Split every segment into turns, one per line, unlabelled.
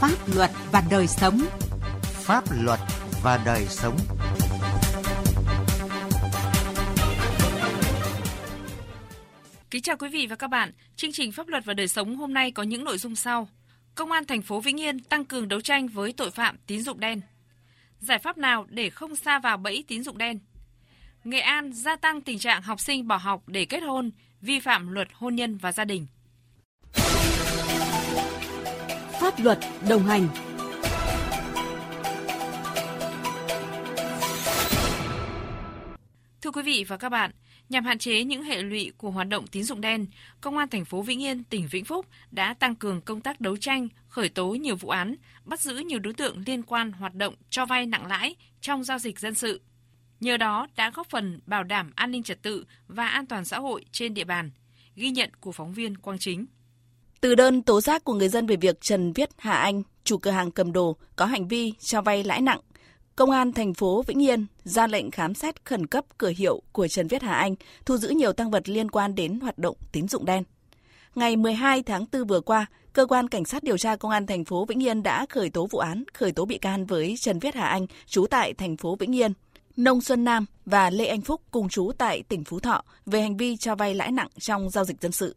pháp luật và đời sống.
Pháp luật và đời sống.
Kính chào quý vị và các bạn. Chương trình Pháp luật và đời sống hôm nay có những nội dung sau. Công an thành phố Vĩnh Yên tăng cường đấu tranh với tội phạm tín dụng đen. Giải pháp nào để không xa vào bẫy tín dụng đen? Nghệ An gia tăng tình trạng học sinh bỏ học để kết hôn, vi phạm luật hôn nhân và gia đình.
Pháp luật đồng hành
Thưa quý vị và các bạn, nhằm hạn chế những hệ lụy của hoạt động tín dụng đen, Công an thành phố Vĩnh Yên, tỉnh Vĩnh Phúc đã tăng cường công tác đấu tranh, khởi tố nhiều vụ án, bắt giữ nhiều đối tượng liên quan hoạt động cho vay nặng lãi trong giao dịch dân sự. Nhờ đó đã góp phần bảo đảm an ninh trật tự và an toàn xã hội trên địa bàn. Ghi nhận của phóng viên Quang Chính.
Từ đơn tố giác của người dân về việc Trần Viết Hà Anh, chủ cửa hàng cầm đồ, có hành vi cho vay lãi nặng, Công an thành phố Vĩnh Yên ra lệnh khám xét khẩn cấp cửa hiệu của Trần Viết Hà Anh, thu giữ nhiều tăng vật liên quan đến hoạt động tín dụng đen. Ngày 12 tháng 4 vừa qua, cơ quan cảnh sát điều tra công an thành phố Vĩnh Yên đã khởi tố vụ án, khởi tố bị can với Trần Viết Hà Anh, trú tại thành phố Vĩnh Yên, Nông Xuân Nam và Lê Anh Phúc cùng trú tại tỉnh Phú Thọ về hành vi cho vay lãi nặng trong giao dịch dân sự.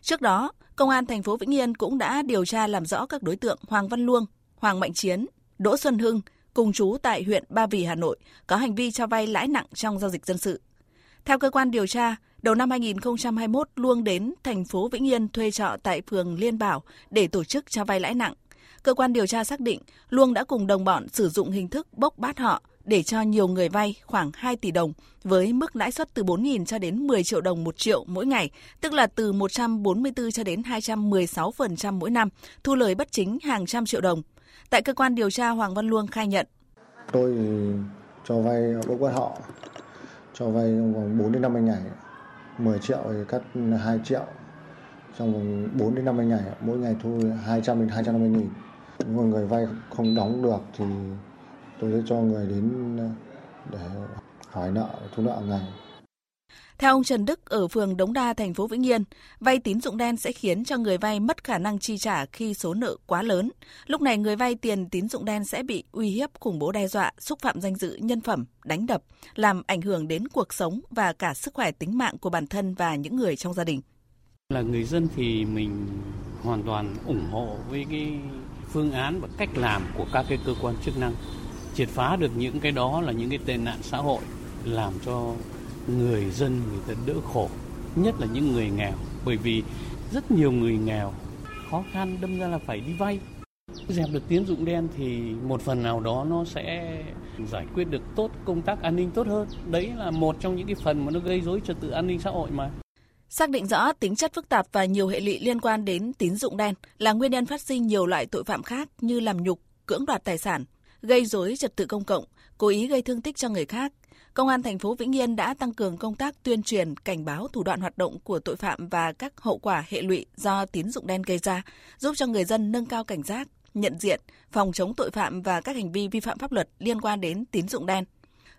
Trước đó, Công an thành phố Vĩnh Yên cũng đã điều tra làm rõ các đối tượng Hoàng Văn Luông, Hoàng Mạnh Chiến, Đỗ Xuân Hưng cùng chú tại huyện Ba Vì, Hà Nội, có hành vi cho vay lãi nặng trong giao dịch dân sự. Theo cơ quan điều tra, đầu năm 2021 Luông đến thành phố Vĩnh Yên thuê trọ tại phường Liên Bảo để tổ chức cho vay lãi nặng. Cơ quan điều tra xác định Luông đã cùng đồng bọn sử dụng hình thức bốc bát họ để cho nhiều người vay khoảng 2 tỷ đồng với mức lãi suất từ 4.000 cho đến 10 triệu đồng một triệu mỗi ngày, tức là từ 144 cho đến 216% mỗi năm, thu lời bất chính hàng trăm triệu đồng. Tại cơ quan điều tra, Hoàng Văn Luông khai nhận.
Tôi cho vay bốc bắt họ, cho vay trong vòng 4 đến 50 ngày, 10 triệu thì cắt 2 triệu, trong vòng 4 đến 50 ngày, mỗi ngày thu 200 đến 250 nghìn. Người, người vay không đóng được thì tôi sẽ cho người đến để hỏi nợ, thu nợ ngày.
Theo ông Trần Đức ở phường Đống Đa, thành phố Vĩnh Yên, vay tín dụng đen sẽ khiến cho người vay mất khả năng chi trả khi số nợ quá lớn. Lúc này người vay tiền tín dụng đen sẽ bị uy hiếp, khủng bố đe dọa, xúc phạm danh dự, nhân phẩm, đánh đập, làm ảnh hưởng đến cuộc sống và cả sức khỏe tính mạng của bản thân và những người trong gia đình.
Là người dân thì mình hoàn toàn ủng hộ với cái phương án và cách làm của các cái cơ quan chức năng triệt phá được những cái đó là những cái tệ nạn xã hội làm cho người dân người ta đỡ khổ nhất là những người nghèo. Bởi vì rất nhiều người nghèo khó khăn đâm ra là phải đi vay. Dẹp được tín dụng đen thì một phần nào đó nó sẽ giải quyết được tốt công tác an ninh tốt hơn. Đấy là một trong những cái phần mà nó gây rối trật tự an ninh xã hội mà.
Xác định rõ tính chất phức tạp và nhiều hệ lụy liên quan đến tín dụng đen là nguyên nhân phát sinh nhiều loại tội phạm khác như làm nhục, cưỡng đoạt tài sản, gây rối trật tự công cộng, cố ý gây thương tích cho người khác, Công an thành phố Vĩnh Yên đã tăng cường công tác tuyên truyền, cảnh báo thủ đoạn hoạt động của tội phạm và các hậu quả hệ lụy do tín dụng đen gây ra, giúp cho người dân nâng cao cảnh giác, nhận diện, phòng chống tội phạm và các hành vi vi phạm pháp luật liên quan đến tín dụng đen.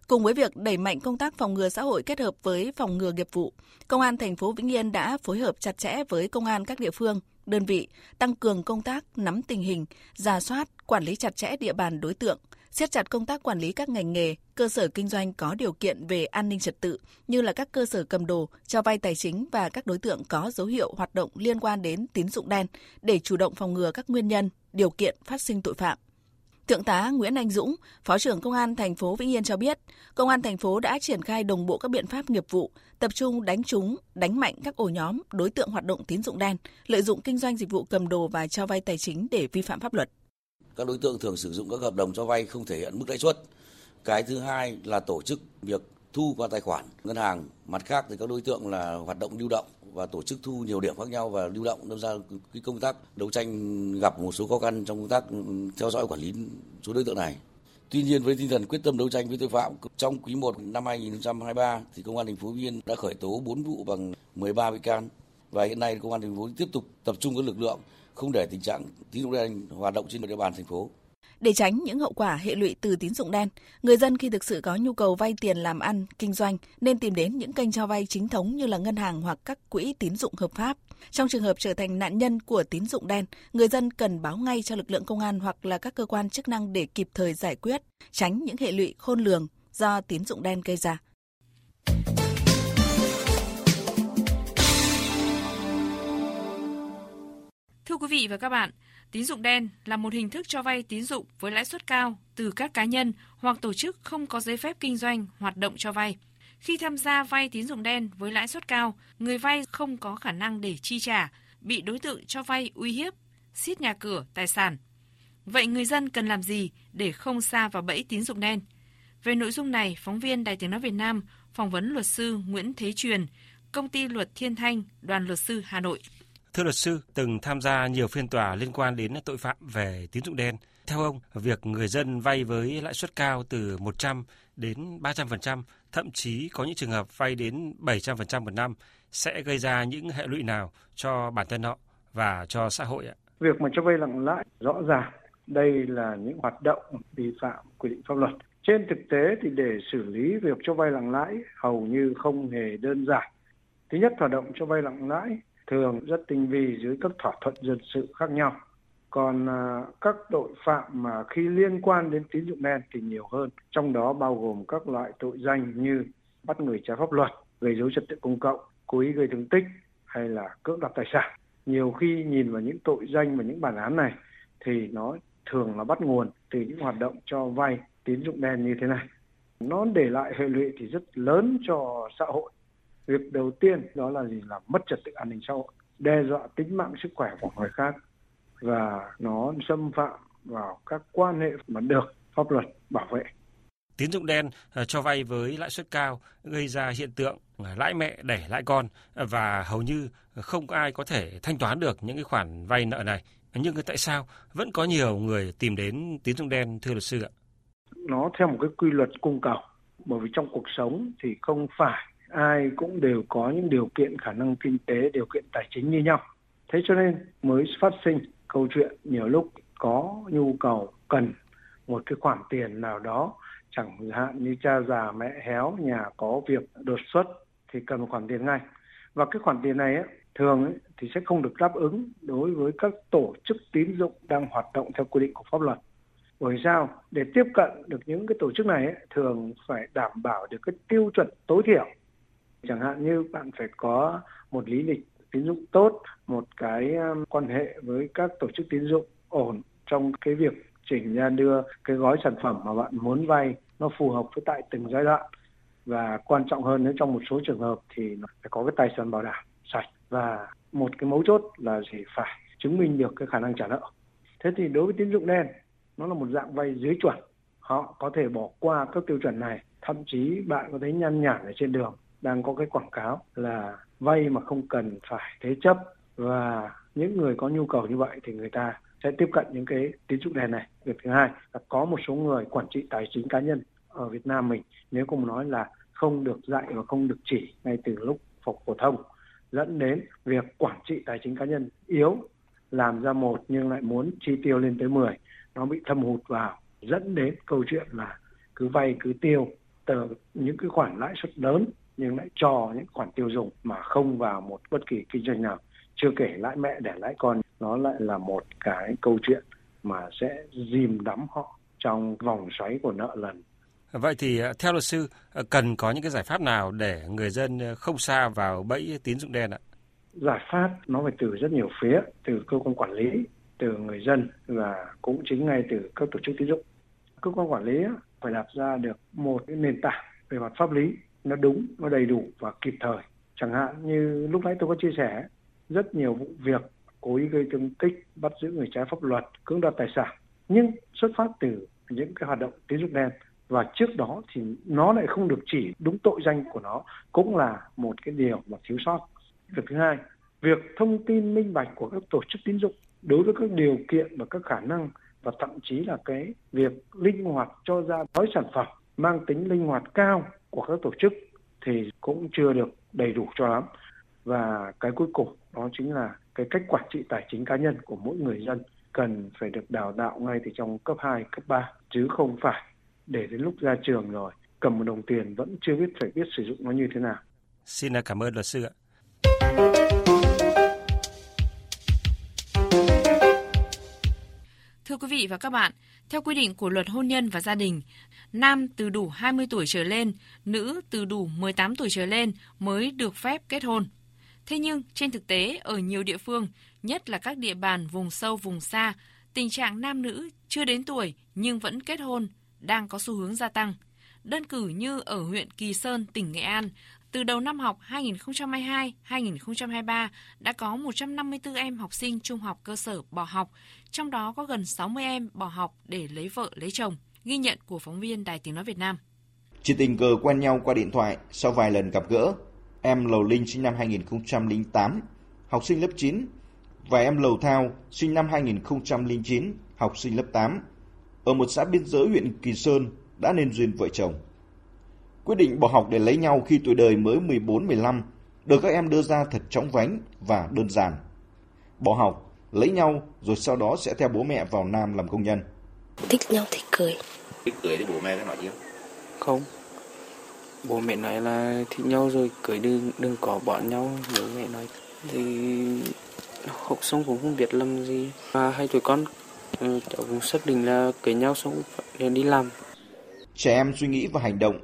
Cùng với việc đẩy mạnh công tác phòng ngừa xã hội kết hợp với phòng ngừa nghiệp vụ, Công an thành phố Vĩnh Yên đã phối hợp chặt chẽ với công an các địa phương, đơn vị tăng cường công tác nắm tình hình, giả soát, quản lý chặt chẽ địa bàn đối tượng, siết chặt công tác quản lý các ngành nghề, cơ sở kinh doanh có điều kiện về an ninh trật tự như là các cơ sở cầm đồ, cho vay tài chính và các đối tượng có dấu hiệu hoạt động liên quan đến tín dụng đen để chủ động phòng ngừa các nguyên nhân, điều kiện phát sinh tội phạm. Thượng tá Nguyễn Anh Dũng, Phó trưởng Công an thành phố Vĩnh Yên cho biết, Công an thành phố đã triển khai đồng bộ các biện pháp nghiệp vụ, tập trung đánh trúng, đánh mạnh các ổ nhóm, đối tượng hoạt động tín dụng đen, lợi dụng kinh doanh dịch vụ cầm đồ và cho vay tài chính để vi phạm pháp luật.
Các đối tượng thường sử dụng các hợp đồng cho vay không thể hiện mức lãi suất. Cái thứ hai là tổ chức việc thu qua tài khoản ngân hàng. Mặt khác thì các đối tượng là hoạt động lưu động và tổ chức thu nhiều điểm khác nhau và lưu động đâm ra cái công tác đấu tranh gặp một số khó khăn trong công tác ừ, theo dõi quản lý số đối tượng này. Tuy nhiên với tinh thần quyết tâm đấu tranh với tội phạm, trong quý 1 năm 2023 thì công an thành phố Yên đã khởi tố 4 vụ bằng 13 bị can và hiện nay công an thành phố tiếp tục tập trung các lực lượng không để tình trạng tín dụng đen hoạt động trên địa bàn thành phố.
Để tránh những hậu quả hệ lụy từ tín dụng đen, người dân khi thực sự có nhu cầu vay tiền làm ăn, kinh doanh nên tìm đến những kênh cho vay chính thống như là ngân hàng hoặc các quỹ tín dụng hợp pháp. Trong trường hợp trở thành nạn nhân của tín dụng đen, người dân cần báo ngay cho lực lượng công an hoặc là các cơ quan chức năng để kịp thời giải quyết, tránh những hệ lụy khôn lường do tín dụng đen gây ra.
Thưa quý vị và các bạn, tín dụng đen là một hình thức cho vay tín dụng với lãi suất cao từ các cá nhân hoặc tổ chức không có giấy phép kinh doanh hoạt động cho vay. Khi tham gia vay tín dụng đen với lãi suất cao, người vay không có khả năng để chi trả, bị đối tượng cho vay uy hiếp, xiết nhà cửa, tài sản. Vậy người dân cần làm gì để không xa vào bẫy tín dụng đen? Về nội dung này, phóng viên Đài Tiếng Nói Việt Nam phỏng vấn luật sư Nguyễn Thế Truyền, công ty luật Thiên Thanh, đoàn luật sư Hà Nội.
Thưa luật sư, từng tham gia nhiều phiên tòa liên quan đến tội phạm về tín dụng đen. Theo ông, việc người dân vay với lãi suất cao từ 100 đến 300%, thậm chí có những trường hợp vay đến 700% một năm sẽ gây ra những hệ lụy nào cho bản thân họ và cho xã hội ạ?
Việc mà cho vay nặng lãi rõ ràng đây là những hoạt động vi phạm quy định pháp luật. Trên thực tế thì để xử lý việc cho vay nặng lãi hầu như không hề đơn giản. Thứ nhất, hoạt động cho vay nặng lãi thường rất tinh vi dưới các thỏa thuận dân sự khác nhau. Còn à, các tội phạm mà khi liên quan đến tín dụng đen thì nhiều hơn, trong đó bao gồm các loại tội danh như bắt người trái pháp luật, gây dối trật tự công cộng, cố ý gây thương tích hay là cưỡng đoạt tài sản. Nhiều khi nhìn vào những tội danh và những bản án này thì nó thường là bắt nguồn từ những hoạt động cho vay tín dụng đen như thế này. Nó để lại hệ lụy thì rất lớn cho xã hội việc đầu tiên đó là gì là mất trật tự an ninh xã hội đe dọa tính mạng sức khỏe của người khác và nó xâm phạm vào các quan hệ mà được pháp luật bảo vệ
tín dụng đen ờ, cho vay với lãi suất cao gây ra hiện tượng lãi mẹ đẻ lãi con và hầu như không ai có thể thanh toán được những cái khoản vay nợ này. Nhưng tại sao vẫn có nhiều người tìm đến tín dụng đen thưa luật sư ạ?
Nó theo một cái quy luật cung cầu. Bởi vì trong cuộc sống thì không phải ai cũng đều có những điều kiện khả năng kinh tế, điều kiện tài chính như nhau. Thế cho nên mới phát sinh câu chuyện nhiều lúc có nhu cầu cần một cái khoản tiền nào đó chẳng hạn như cha già mẹ héo nhà có việc đột xuất thì cần một khoản tiền ngay. Và cái khoản tiền này ấy, thường ấy, thì sẽ không được đáp ứng đối với các tổ chức tín dụng đang hoạt động theo quy định của pháp luật. Bởi sao? Để tiếp cận được những cái tổ chức này ấy, thường phải đảm bảo được cái tiêu chuẩn tối thiểu chẳng hạn như bạn phải có một lý lịch tín dụng tốt, một cái um, quan hệ với các tổ chức tín dụng ổn trong cái việc chỉnh ra đưa cái gói sản phẩm mà bạn muốn vay nó phù hợp với tại từng giai đoạn. Và quan trọng hơn nữa, trong một số trường hợp thì nó phải có cái tài sản bảo đảm sạch. Và một cái mấu chốt là gì? Phải chứng minh được cái khả năng trả nợ. Thế thì đối với tín dụng đen, nó là một dạng vay dưới chuẩn. Họ có thể bỏ qua các tiêu chuẩn này. Thậm chí bạn có thấy nhăn nhản ở trên đường đang có cái quảng cáo là vay mà không cần phải thế chấp và những người có nhu cầu như vậy thì người ta sẽ tiếp cận những cái tín dụng đen này. Việc thứ hai là có một số người quản trị tài chính cá nhân ở Việt Nam mình, nếu không nói là không được dạy và không được chỉ ngay từ lúc phổ phổ thông, dẫn đến việc quản trị tài chính cá nhân yếu, làm ra một nhưng lại muốn chi tiêu lên tới 10 nó bị thâm hụt vào, dẫn đến câu chuyện là cứ vay cứ tiêu từ những cái khoản lãi suất lớn nhưng lại cho những khoản tiêu dùng mà không vào một bất kỳ kinh doanh nào chưa kể lãi mẹ để lãi con nó lại là một cái câu chuyện mà sẽ dìm đắm họ trong vòng xoáy của nợ lần
Vậy thì à, theo luật sư à, cần có những cái giải pháp nào để người dân à, không xa vào bẫy tín dụng đen ạ?
Giải pháp nó phải từ rất nhiều phía, từ cơ quan quản lý, từ người dân và cũng chính ngay từ các tổ chức tín dụng. Cơ quan quản lý phải đặt ra được một cái nền tảng về mặt pháp lý nó đúng, nó đầy đủ và kịp thời. Chẳng hạn như lúc nãy tôi có chia sẻ, rất nhiều vụ việc cố ý gây thương tích, bắt giữ người trái pháp luật, cưỡng đoạt tài sản. Nhưng xuất phát từ những cái hoạt động tín dụng đen, và trước đó thì nó lại không được chỉ đúng tội danh của nó, cũng là một cái điều mà thiếu sót. Việc thứ hai, việc thông tin minh bạch của các tổ chức tín dụng đối với các điều kiện và các khả năng, và thậm chí là cái việc linh hoạt cho ra gói sản phẩm mang tính linh hoạt cao của các tổ chức thì cũng chưa được đầy đủ cho lắm và cái cuối cùng đó chính là cái cách quản trị tài chính cá nhân của mỗi người dân cần phải được đào tạo ngay từ trong cấp 2, cấp 3 chứ không phải để đến lúc ra trường rồi cầm một đồng tiền vẫn chưa biết phải biết sử dụng nó như thế nào.
Xin cảm ơn luật sư ạ.
Thưa quý vị và các bạn, theo quy định của luật hôn nhân và gia đình, nam từ đủ 20 tuổi trở lên, nữ từ đủ 18 tuổi trở lên mới được phép kết hôn. Thế nhưng trên thực tế ở nhiều địa phương, nhất là các địa bàn vùng sâu vùng xa, tình trạng nam nữ chưa đến tuổi nhưng vẫn kết hôn đang có xu hướng gia tăng. Đơn cử như ở huyện Kỳ Sơn, tỉnh Nghệ An, từ đầu năm học 2022-2023 đã có 154 em học sinh trung học cơ sở bỏ học, trong đó có gần 60 em bỏ học để lấy vợ lấy chồng, ghi nhận của phóng viên Đài Tiếng Nói Việt Nam.
Chỉ tình cờ quen nhau qua điện thoại sau vài lần gặp gỡ, em Lầu Linh sinh năm 2008, học sinh lớp 9, và em Lầu Thao sinh năm 2009, học sinh lớp 8, ở một xã biên giới huyện Kỳ Sơn đã nên duyên vợ chồng. Quyết định bỏ học để lấy nhau khi tuổi đời mới 14-15 được các em đưa ra thật chóng vánh và đơn giản. Bỏ học, lấy nhau rồi sau đó sẽ theo bố mẹ vào Nam làm công nhân.
Thích nhau thì cười.
Thích cười thì bố mẹ có nói chưa?
Không. Bố mẹ nói là thích nhau rồi cười đừng đừng có bỏ nhau. Bố mẹ nói thì học xong cũng không biết làm gì. Và hai tuổi con ừ, cháu cũng xác định là cưới nhau xong phải đi làm.
Trẻ em suy nghĩ và hành động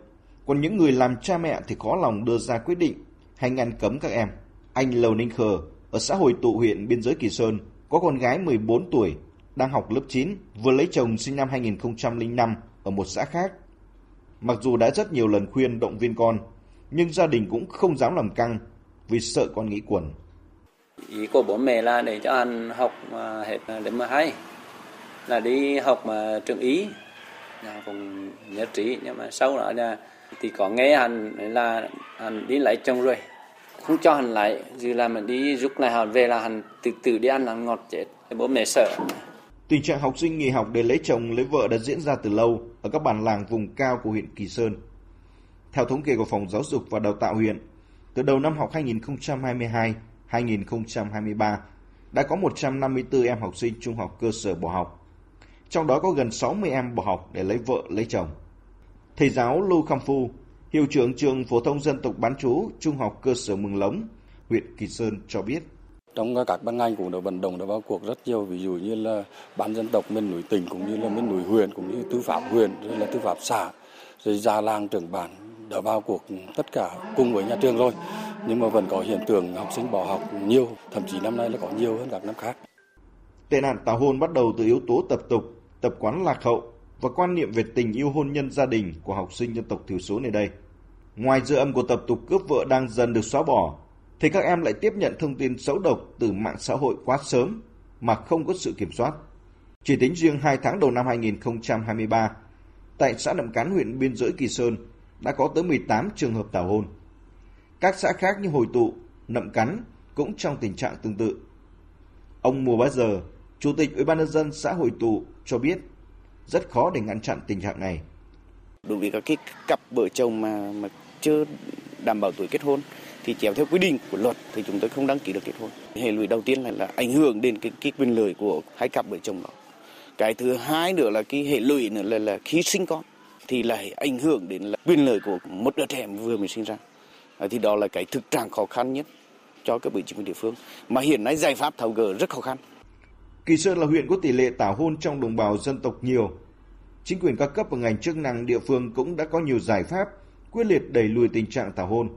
còn những người làm cha mẹ thì khó lòng đưa ra quyết định hay ngăn cấm các em. Anh Lầu Ninh Khờ ở xã hội tụ huyện biên giới Kỳ Sơn có con gái 14 tuổi đang học lớp 9, vừa lấy chồng sinh năm 2005 ở một xã khác. Mặc dù đã rất nhiều lần khuyên động viên con, nhưng gia đình cũng không dám làm căng vì sợ con nghĩ quẩn.
Ý của bố mẹ là để cho anh học hết đến mà hay là đi học mà trường ý là cũng nhất trí nhưng mà sau đó là thì có nghe hắn là hắn đi lấy chồng rồi không cho hắn lấy dù là mình đi rút lại hắn về là hắn từ từ đi ăn hắn ngọt chết bố mẹ sợ
Tình trạng học sinh nghỉ học để lấy chồng lấy vợ đã diễn ra từ lâu ở các bản làng vùng cao của huyện Kỳ Sơn. Theo thống kê của Phòng Giáo dục và Đào tạo huyện, từ đầu năm học 2022-2023 đã có 154 em học sinh trung học cơ sở bỏ học. Trong đó có gần 60 em bỏ học để lấy vợ lấy chồng. Thầy giáo Lưu Kham Phu, hiệu trưởng trường phổ thông dân tộc bán trú trung học cơ sở Mường Lống, huyện Kỳ Sơn cho biết.
Trong các ban ngành cũng đã vận động đã vào cuộc rất nhiều, ví dụ như là ban dân tộc miền núi tỉnh cũng như là miền núi huyện cũng như tư pháp huyện rồi là tư pháp xã rồi già làng trưởng bản đã vào cuộc tất cả cùng với nhà trường rồi nhưng mà vẫn có hiện tượng học sinh bỏ học nhiều thậm chí năm nay là có nhiều hơn các năm khác
tệ nạn tảo hôn bắt đầu từ yếu tố tập tục tập quán lạc hậu và quan niệm về tình yêu hôn nhân gia đình của học sinh dân tộc thiểu số nơi đây. Ngoài dư âm của tập tục cướp vợ đang dần được xóa bỏ, thì các em lại tiếp nhận thông tin xấu độc từ mạng xã hội quá sớm mà không có sự kiểm soát. Chỉ tính riêng 2 tháng đầu năm 2023, tại xã Nậm Cắn huyện biên giới Kỳ Sơn đã có tới 18 trường hợp tảo hôn. Các xã khác như Hồi Tụ, Nậm Cắn cũng trong tình trạng tương tự. Ông Mùa Bá Giờ, Chủ tịch Ủy ban nhân dân xã Hồi Tụ cho biết rất khó để ngăn chặn tình trạng này.
Đối với các cái cặp vợ chồng mà mà chưa đảm bảo tuổi kết hôn thì chéo theo quy định của luật thì chúng tôi không đăng ký được kết hôn. Hệ lụy đầu tiên là, là ảnh hưởng đến cái, cái quyền lợi của hai cặp vợ chồng đó. Cái thứ hai nữa là cái hệ lụy nữa là, là khi sinh con thì lại ảnh hưởng đến là quyền lợi của một đứa trẻ vừa mới sinh ra. À, thì đó là cái thực trạng khó khăn nhất cho các vị chính quyền địa phương mà hiện nay giải pháp tháo gỡ rất khó khăn.
Kỳ Sơn là huyện có tỷ lệ tảo hôn trong đồng bào dân tộc nhiều. Chính quyền các cấp và ngành chức năng địa phương cũng đã có nhiều giải pháp quyết liệt đẩy lùi tình trạng tảo hôn.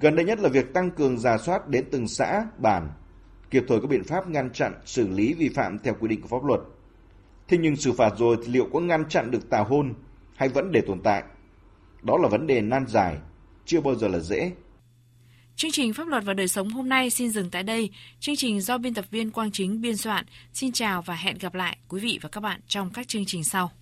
Gần đây nhất là việc tăng cường giả soát đến từng xã, bản, kịp thời có biện pháp ngăn chặn, xử lý vi phạm theo quy định của pháp luật. Thế nhưng xử phạt rồi thì liệu có ngăn chặn được tảo hôn hay vẫn để tồn tại? Đó là vấn đề nan giải, chưa bao giờ là dễ.
Chương trình Pháp luật và đời sống hôm nay xin dừng tại đây. Chương trình do biên tập viên Quang Chính biên soạn. Xin chào và hẹn gặp lại quý vị và các bạn trong các chương trình sau.